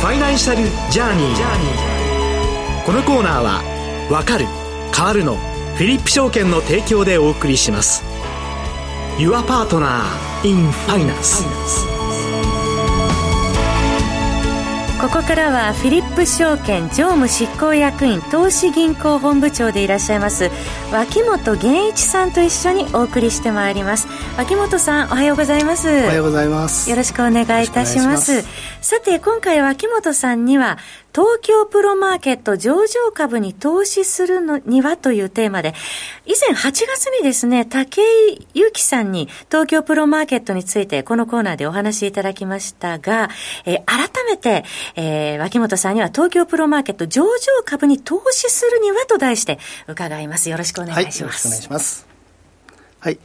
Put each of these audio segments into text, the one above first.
ファイナンシャルジャーニー。このコーナーは「わかる変わるの」フィリップ証券の提供でお送りします。Your Partner in Finance ここからはフィリップ証券常務執行役員投資銀行本部長でいらっしゃいます脇本源一さんと一緒にお送りしてまいります。脇本さんおはようございます。おはようございます。よろしくお願いいたします。さて今回脇本さんには東京プロマーケット上場株に投資するのにはというテーマで、以前8月にですね、武井祐樹さんに東京プロマーケットについてこのコーナーでお話しいただきましたが、えー、改めて、えー、脇本さんには東京プロマーケット上場株に投資するにはと題して伺います。よろしくお願いします。はい、よろしくお願いします。はい。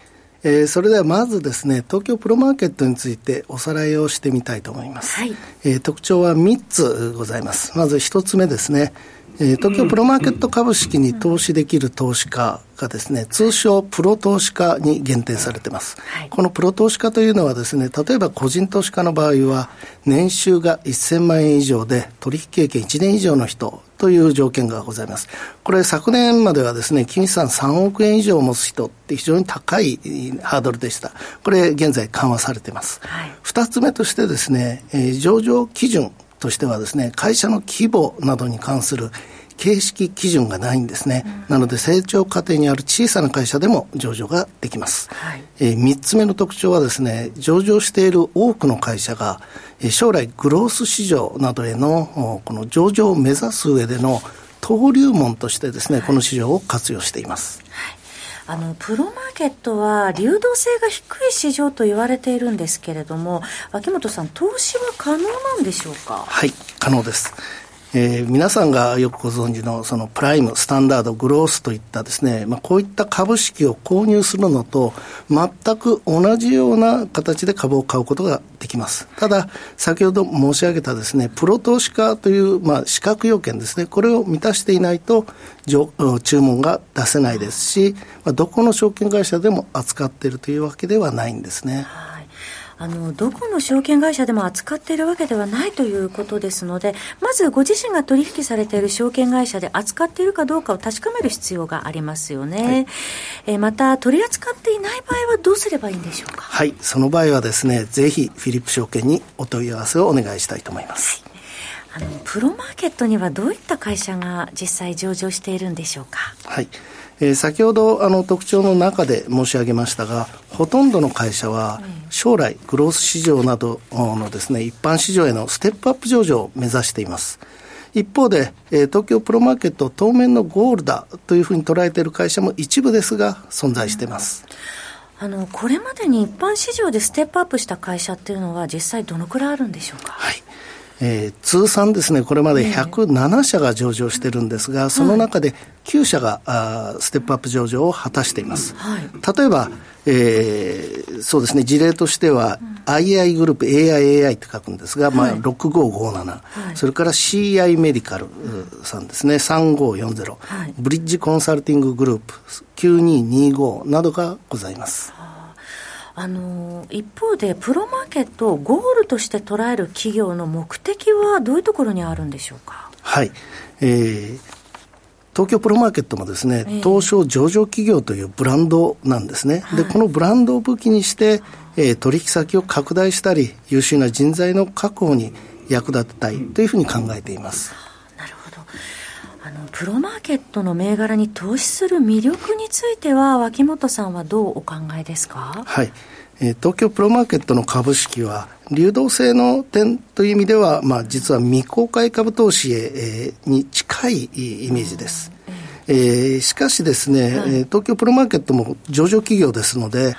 えー、それではまずですね、東京プロマーケットについておさらいをしてみたいと思います。はい、えー、特徴は3つございます。まず1つ目ですね、えー、東京プロマーケット株式に投資できる投資家がですね、通称プロ投資家に限定されています。はい、このプロ投資家というのはですね、例えば個人投資家の場合は、年収が1000万円以上で取引経験1年以上の人という条件がございます。これ昨年まではですね、金資産3億円以上を持つ人って非常に高いハードルでした。これ現在緩和されています。二、はい、つ目としてですね、えー、上場基準としてはですね、会社の規模などに関する形式基準がないんですね、うん、なので成長過程にある小さな会社でも上場ができます、はい、えー、3つ目の特徴はですね上場している多くの会社が、えー、将来グロース市場などへのこの上場を目指す上での登竜門としてですね、はい、この市場を活用しています、あのプロマーケットは流動性が低い市場と言われているんですけれども、秋元さん、投資は可能なんでしょうか？はい、可能です。えー、皆さんがよくご存知のそのプライム、スタンダード、グロースといったですね、まあ、こういった株式を購入するのと全く同じような形で株を買うことができます。ただ、先ほど申し上げたですね、プロ投資家という、まあ、資格要件ですね、これを満たしていないと注文が出せないですし、まあ、どこの証券会社でも扱っているというわけではないんですね。あのどこの証券会社でも扱っているわけではないということですので、まずご自身が取引されている証券会社で扱っているかどうかを確かめる必要がありますよね。はい、えまた、取り扱っていない場合はどうすればいいんでしょうか？はい、その場合はですね、ぜひフィリップ証券にお問い合わせをお願いしたいと思います。はい、あのプロマーケットにはどういった会社が実際上場しているんでしょうか？はい。えー、先ほどあの特徴の中で申し上げましたが、ほとんどの会社は将来グロース市場などのですね、一般市場へのステップアップ上場を目指しています。一方で、えー、東京プロマーケット当面のゴールだというふうに捉えている会社も一部ですが存在しています。あのこれまでに一般市場でステップアップした会社っていうのは実際どのくらいあるんでしょうか？はい。えー、通算ですね、これまで107社が上場してるんですが、その中で9社が、あステップアップ上場を果たしています。はい、例えば、えー、そうですね、事例としては、うん、II グループ、AIAI って書くんですが、はい、まあ、6557、はい、それから CI メディカルさんですね、3540、はい、ブリッジコンサルティンググループ、9225などがございます。あの一方で、プロマーケットをゴールとして捉える企業の目的はどういうところにあるんでしょうか？はい、えー、東京プロマーケットもですね、えー、東証上場企業というブランドなんですね。はい、で、このブランドを武器にして、えー、取引先を拡大したり、優秀な人材の確保に役立てたいというふうに考えています。の、プロマーケットの銘柄に投資する魅力については、脇本さんはどうお考えですか？はい。えー、東京プロマーケットの株式は、流動性の点という意味では、まあ、実は未公開株投資へ、えー、に近いイメージです。えー、しかしですね、はい、東京プロマーケットも上場企業ですので、はい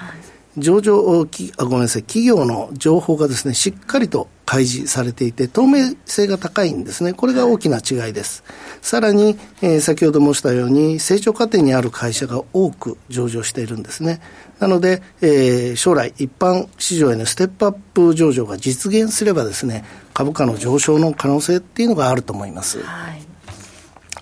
上場きあ、ごめんなさい、企業の情報がですね、しっかりと開示されていて、透明性が高いんですね。これが大きな違いです。さらに、えー、先ほど申したように、成長過程にある会社が多く上場しているんですね。なので、えー、将来、一般市場へのステップアップ上場が実現すればですね、株価の上昇の可能性っていうのがあると思います。はい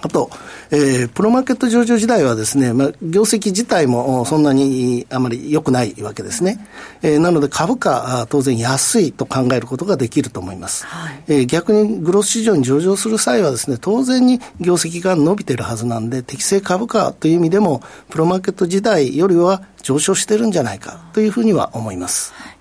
あと、えー、プロマーケット上場時代はですね、まあ、業績自体もそんなにあまり良くないわけですね。えー、なので株価、当然安いと考えることができると思います。はい、えー、逆にグロス市場に上場する際はですね、当然に業績が伸びているはずなんで、適正株価という意味でも、プロマーケット時代よりは上昇してるんじゃないかというふうには思います。はい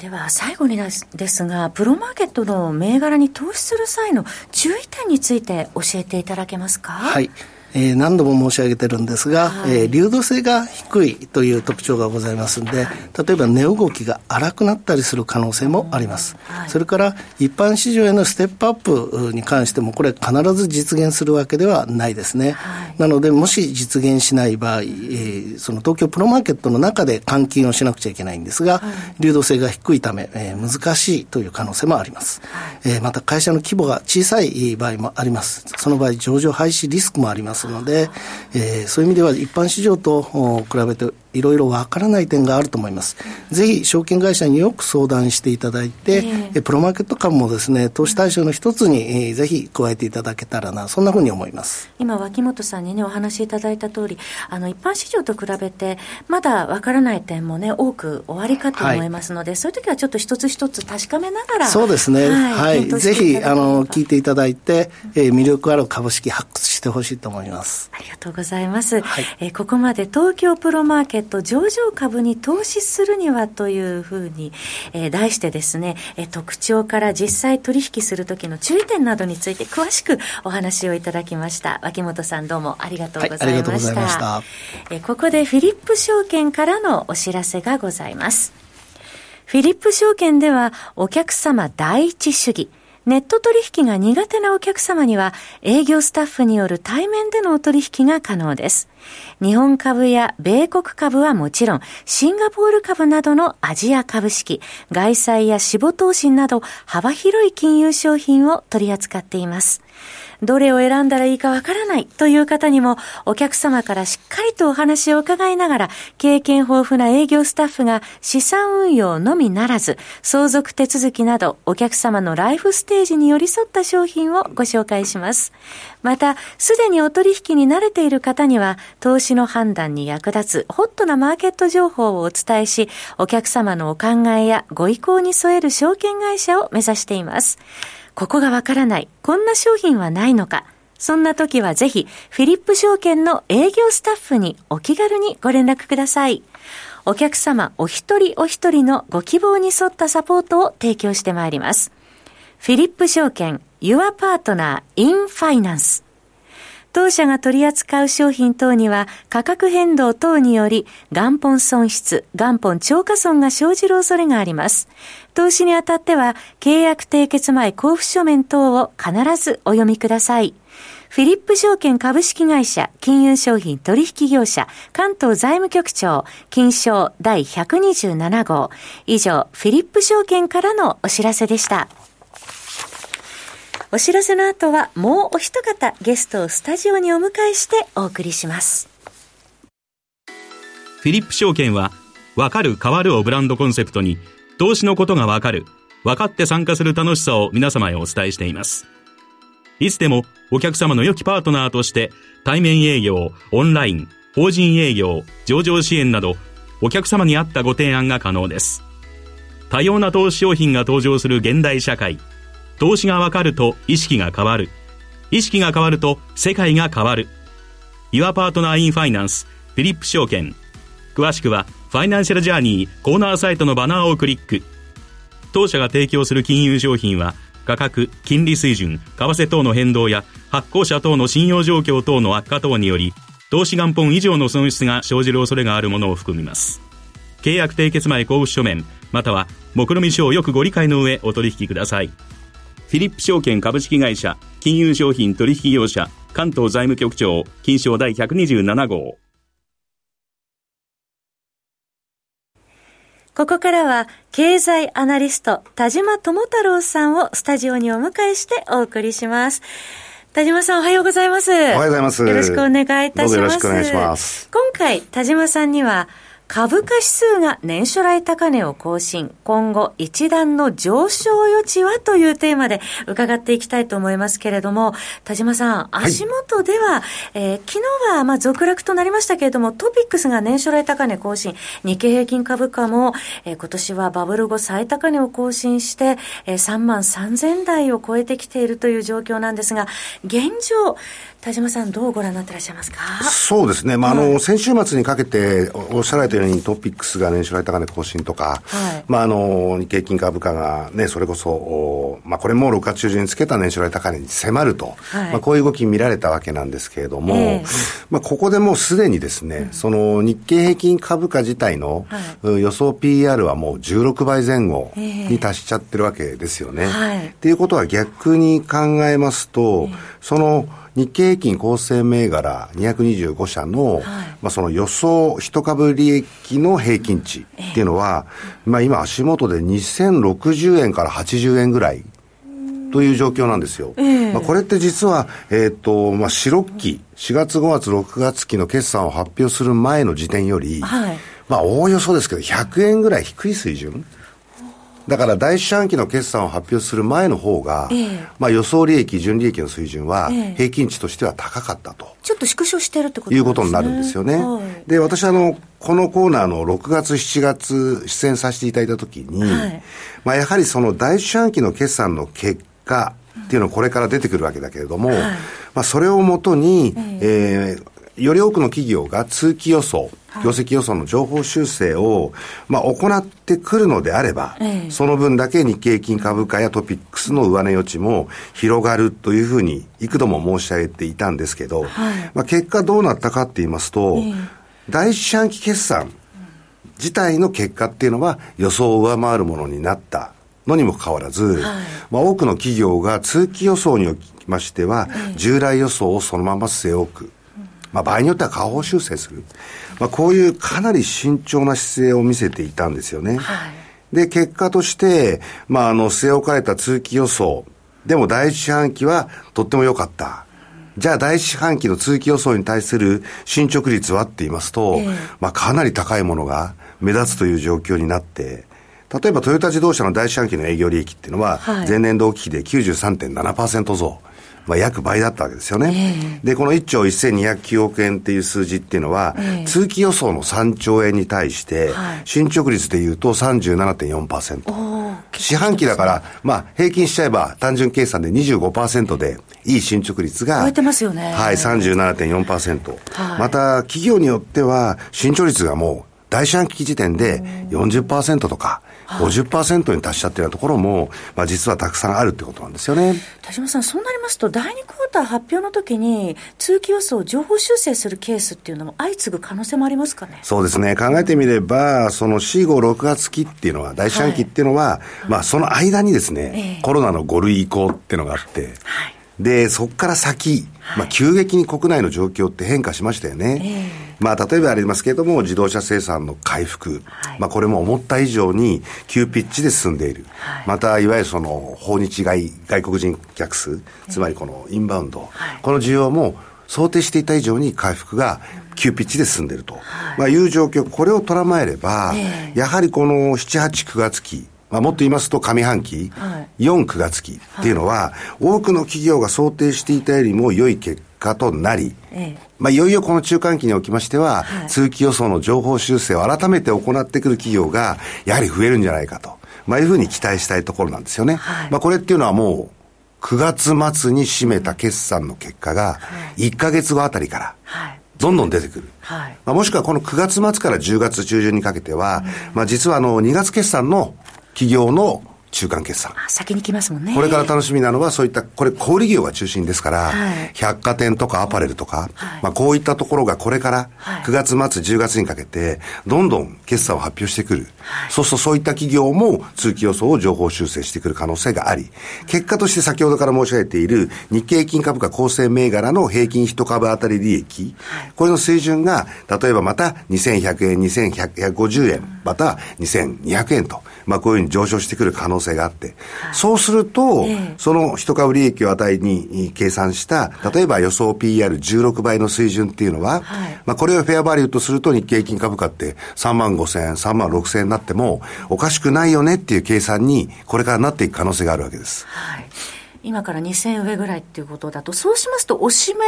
では最後にですが、プロマーケットの銘柄に投資する際の注意点について教えていただけますか？はい。えー、何度も申し上げてるんですが、はい、えー、流動性が低いという特徴がございますので、例えば値動きが荒くなったりする可能性もあります。はい、それから一般市場へのステップアップに関しても、これ必ず実現するわけではないですね。はい、なので、もし実現しない場合、えー、その東京プロマーケットの中で換金をしなくちゃいけないんですが、流動性が低いため、えー、難しいという可能性もあります。えー、また会社の規模が小さい場合もあります。その場合、上場廃止リスクもありますので、えー、そういう意味では一般市場と比べていろいろわからない点があると思います。ぜひ証券会社によく相談していただいて、えー、プロマーケット株もですね、投資対象の一つに、えー、ぜひ加えていただけたらな、そんなふうに思います。今、脇本さんにね、お話しいただいた通り、あの、一般市場と比べて、まだわからない点もね、多くおありかと思いますので、はい、そういう時はちょっと一つ一つ確かめながら、そうですね。はい。はい、ぜひ、あの、聞いていただいて、えー、魅力ある株式発掘してほしいと思います。ありがとうございます。はい、えー、ここまで東京プロマーケット上場株に投資するにはというふうに、えー、題してですね、えー、特徴から実際取引するときの注意点などについて詳しくお話をいただきました。脇本さんどうもありがとうございました。はい、えここでフィリップ証券からのお知らせがございます。フィリップ証券ではお客様第一主義、ネット取引が苦手なお客様には営業スタッフによる対面でのお取引が可能です。日本株や米国株はもちろん、シンガポール株などのアジア株式、外債や死亡投資など幅広い金融商品を取り扱っています。どれを選んだらいいかわからないという方にも、お客様からしっかりとお話を伺いながら、経験豊富な営業スタッフが資産運用のみならず、相続手続きなど、お客様のライフステージに寄り添った商品をご紹介します。また、すでにお取引に慣れている方には、投資の判断に役立つホットなマーケット情報をお伝えし、お客様のお考えやご意向に添える証券会社を目指しています。ここがわからない、こんな商品はないのか、そんな時はぜひ、フィリップ証券の営業スタッフにお気軽にご連絡ください。お客様お一人お一人のご希望に沿ったサポートを提供してまいります。フィリップ証券、Your Partner in Finance。当社が取り扱う商品等には価格変動等により元本損失、元本超過損が生じる恐れがあります。投資にあたっては契約締結前交付書面等を必ずお読みください。フィリップ証券株式会社金融商品取引業者関東財務局長金賞第127号以上フィリップ証券からのお知らせでした。お知らせの後はもうお一方ゲストをスタジオにお迎えしてお送りします。フィリップ証券は、わかる変わるをブランドコンセプトに、投資のことがわかる、分かって参加する楽しさを皆様へお伝えしています。いつでもお客様の良きパートナーとして、対面営業、オンライン、法人営業、上場支援など、お客様に合ったご提案が可能です。多様な投資商品が登場する現代社会。投資がわかると意識が変わる。意識が変わると世界が変わる。Your Partner in Finance フィリップ証券。詳しくはファイナンシャルジャーニーコーナーサイトのバナーをクリック。当社が提供する金融商品は価格、金利水準、為替等の変動や発行者等の信用状況等の悪化等により投資元本以上の損失が生じる恐れがあるものを含みます。契約締結前交付書面または目論見書をよくご理解の上お取引ください。フィリップ証券株式会社、金融商品取引業者、関東財務局長、金賞第127号。ここからは、経済アナリスト、田島智太郎さんをスタジオにお迎えしてお送りします。田島さんおはようございます。おはようございます。よろしくお願いいたします。よろしくお願いします。今回、田島さんには、株価指数が年初来高値を更新。今後一段の上昇余地はというテーマで伺っていきたいと思いますけれども、田島さん、足元では、はい、えー、昨日はまあ続落となりましたけれども、トピックスが年初来高値更新。日経平均株価も、えー、今年はバブル後最高値を更新して、えー、3万3000台を超えてきているという状況なんですが、現状、田島さん、どうご覧になってらっしゃいますか？そうですね、まあ、あの、先週末にかけて、おっしゃられたように、トピックスが年初来高値更新とか、はい、まあ、あの、日経金株価がね、それこそ、まあ、これも6月中旬につけた年初来高値に迫ると、はい、まあ、こういう動き見られたわけなんですけれども、えー、まあ、ここでもうすでにですね、うん、その日経平均株価自体の、はい、予想 PR はもう16倍前後に達しちゃってるわけですよね。はい、っていうことは逆に考えますと、えー、その、日経平均構成銘柄225社の、はい、まあその予想一株利益の平均値っていうのは、えー、まあ今足元で2060円から80円ぐらいという状況なんですよ。えー、まあこれって実は、えっ、ー、と、まあ四六期、4月5月6月期の決算を発表する前の時点より、はい、まあおおよそですけど100円ぐらい低い水準。だから第一四半期の決算を発表する前の方が、えー、まあ予想利益、純利益の水準は平均値としては高かったと。えー、ちょっと縮小してるってこということになるんですよね。はい、で、私あの、このコーナーの6月、7月出演させていただいたときに、はい、まあやはりその第一四半期の決算の結果っていうのはこれから出てくるわけだけれども、はい、まあそれをもとに、えー、えーより多くの企業が通期予想、業績予想の情報修正を、まあ、行ってくるのであれば、ええ、その分だけ日経金株価やトピックスの上値余地も広がるというふうに幾度も申し上げていたんですけど、はい、まあ、結果どうなったかって言いますと、え、第一四半期決算自体の結果っていうのは予想を上回るものになったのにもかかわらず、はい、まあ、多くの企業が通期予想におきましては、従来予想をそのまま据え置く。まあ、場合によっては下方修正する。まあ、こういうかなり慎重な姿勢を見せていたんですよね。はい、で、結果として、まあ、あの、据え置かれた通期予想。でも第一四半期はとっても良かった。じゃあ第一四半期の通期予想に対する進捗率はって言いますと、えー、まあかなり高いものが目立つという状況になって、例えばトヨタ自動車の第一四半期の営業利益っていうのは、前年同期比で93.7%増。まあ、約倍だったわけですよね。えー、で、この1兆1209億円っていう数字っていうのは、えー、通期予想の3兆円に対して、進捗率でいうと37.4%。四半期だから、まあ、平均しちゃえば単純計算で25%で、いい進捗率が、超えてますよね。はい、37.4%。はい、また、企業によっては、進捗率がもう、第四半期時点で40%とか、50%に達しちゃってるようなところも、まあ、実はたくさんあるってことなんですよね。田島さん、そうなりますと、第2クォーター発表の時に、通期予想を情報修正するケースっていうのも相次ぐ可能性もありますかね？そうですね。考えてみれば、その4、5、6月期っていうのは、第四半期っていうのは、はい、まあ、その間にですね、えー、コロナの5類移行っていうのがあって、はいで、そこから先、まあ、急激に国内の状況って変化しましたよね。えーまあ、例えばありますけれども、自動車生産の回復、はい、まあ、これも思った以上に急ピッチで進んでいる。はい、また、いわゆるその、訪日外、外国人客数、つまりこのインバウンド、はい、この需要も想定していた以上に回復が急ピッチで進んでいると、まあ、いう状況、これを捉まえれば、やはりこの7、8、9月期、まあ、もっと言いますと上半期、はい、4、9月期っていうのは、多くの企業が想定していたよりも良い結果となり、ええ、まあ、いよいよこの中間期におきましては、はい、通期予想の情報修正を改めて行ってくる企業が、やはり増えるんじゃないかと、まあ、いうふうに期待したいところなんですよね。はい、まあ、これっていうのはもう、9月末に占めた決算の結果が、1か月後あたりから、どんどん出てくる。はい、まあ、もしくはこの9月末から10月中旬にかけては、うん、まあ実はあの2月決算の企業の中間決算。先に来ますもんね。これから楽しみなのは、そういった、これ小売業が中心ですから、はい、百貨店とかアパレルとか、はい、まあこういったところがこれから9月末、10月にかけて、どんどん決算を発表してくる。はい、そうするとそういった企業も通期予想を情報修正してくる可能性があり、結果として先ほどから申し上げている日経金株価構成銘柄の平均一株当たり利益、これの水準が、例えばまた2100円、2150円、また2200円と、まあこういうふうに上昇してくる可能能性があって、はい、そうすると、えー、その一株利益を値に計算した、例えば予想 PR16 倍の水準っていうのは、はい、まあこれをフェアバリューとすると日経平均株価って3万5千円、3万6千円になってもおかしくないよねっていう計算にこれからなっていく可能性があるわけです。はい。今から2000円上ぐらいっていうことだと、そうしますと、おしめ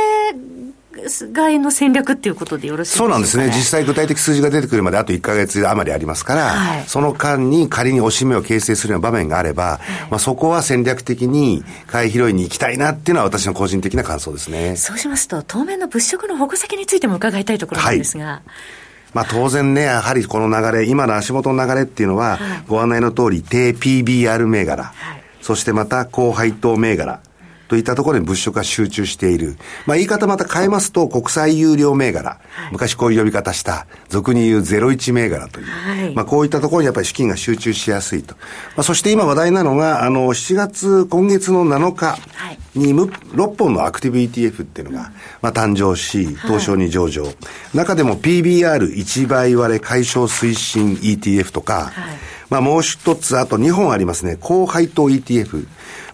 買いの戦略っていうことでよろしいですか、ね、そうなんですね。実際具体的数字が出てくるまであと1か月余りありますから、はい、その間に仮におしめを形成するような場面があれば、はい、まあそこは戦略的に買い拾いに行きたいなっていうのは私の個人的な感想ですね。そうしますと、当面の物色の矛先についても伺いたいところなんですが。はい。まあ当然ね、やはりこの流れ、今の足元の流れっていうのは、ご案内の通り、低 PBR 銘柄、はい、そしてまた高配当銘柄、といったところに物色が集中している。まあ言い方また変えますと、国際有料銘柄。はい、昔こういう呼び方した、俗に言う01銘柄という。はい、まあこういったところにやっぱり資金が集中しやすいと。まあそして今話題なのが、あの、7月、今月の7日に、はい、6本のアクティブ ETF っていうのが、まあ誕生し、東証に上場。中でも PBR1 倍割れ解消推進 ETF とか、まあもう一つ、あと2本ありますね。高配当 ETF。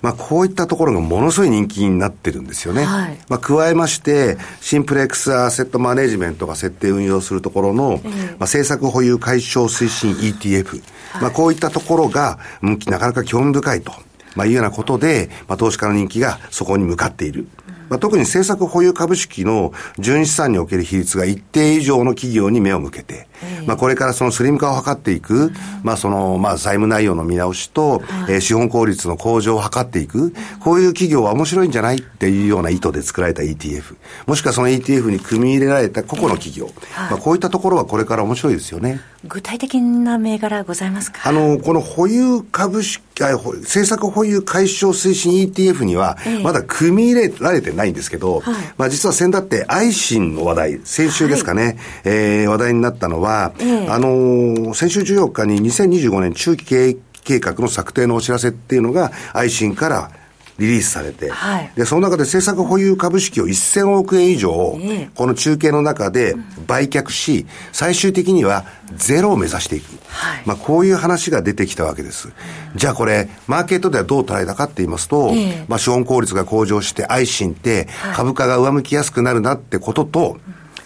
まあ、こういったところがものすごい人気になってるんですよね。はい、まあ、加えまして、シンプレックスアセットマネジメントが設定運用するところの、まあ、政策保有解消推進 ETF。はい、まあ、こういったところが、なかなか興味深いと。まあ、いうようなことで、まあ、投資家の人気がそこに向かっている。まあ、特に政策保有株式の純資産における比率が一定以上の企業に目を向けて、まあ、これからそのスリム化を図っていく、まあ、その、まあ、財務内容の見直しと、えー、資本効率の向上を図っていく、こういう企業は面白いんじゃないっていうような意図で作られた ETF、もしくはその ETF に組み入れられた個々の企業、まあ、こういったところはこれから面白いですよね。具体的な銘柄ございますか？あの、この保有株式、政策保有解消推進 ETF には、まだ組み入れられてないんですけど、はい、まあ実は先だって愛心の話題、先週ですかね、はい、えー、話題になったのは、えー、あのー、先週14日に2025年中期経営計画の策定のお知らせっていうのが、愛心からリリースされて、はい、で、その中で政策保有株式を1000億円以上、この中継の中で売却し、最終的にはゼロを目指していく。はい、まあ、こういう話が出てきたわけです。じゃあこれ、マーケットではどう捉えたかって言いますと、まあ、資本効率が向上して、愛心って株価が上向きやすくなるなってことと、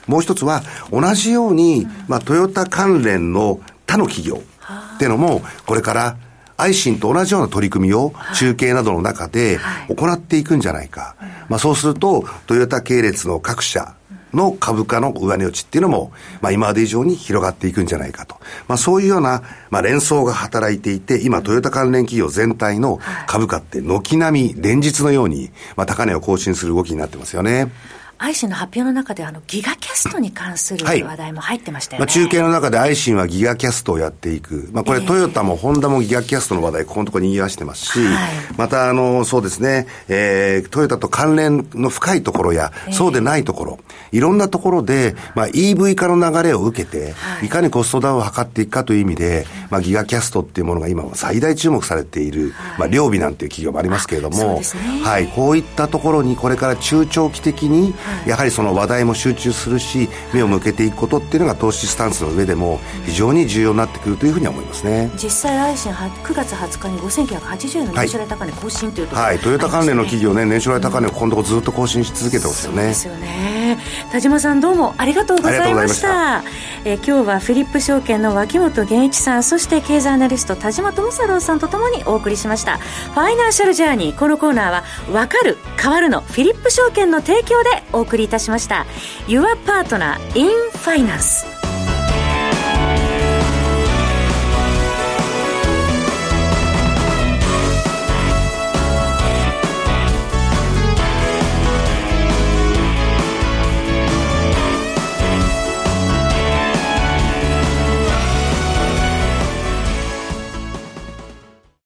もう一つは、同じように、まあ、トヨタ関連の他の企業っていうのも、これから愛心と同じような取り組みを中継などの中で行っていくんじゃないか。まあそうすると、トヨタ系列の各社、の株価の上値落ちっていうのも、まあ今まで以上に広がっていくんじゃないかと。まあそういうような、まあ連想が働いていて、今トヨタ関連企業全体の株価って軒並み連日のように、まあ高値を更新する動きになってますよね。アイシンの発表の中で、あの、ギガキャストに関する話題も入ってましたよね。まあ、中継の中でアイシンはギガキャストをやっていく。まあ、これ、トヨタもホンダもギガキャストの話題、ここのところに言わしてますし、はい、また、あの、そうですね、えー、トヨタと関連の深いところや、そうでないところ、いろんなところで、まあ、EV 化の流れを受けて、はい、いかにコストダウンを図っていくかという意味で、まあ、ギガキャストっていうものが今最大注目されている、はい、まあ、両備なんていう企業もありますけれども、ね、はい、こういったところにこれから中長期的に、やはりその話題題も集中するし目を向けていくことっていうのが投資スタンスの上でも非常に重要になってくるというふうに思いますね。実際来週9月20日に5980円の年初来高値更新というところ、はい、はい、トヨタ関連の企業ね年初来高値を今度ずっと更新し続けてますよね、そうですよね。田島さんどうもありがとうございました。え今日はフィリップ証券の脇本源一さんそして経済アナリスト田島智太郎さんとともにお送りしました。ファイナンシャルジャーニー。このコーナーは分かる変わるのフィリップ証券の提供でお送りいたしました Your Partner in Finance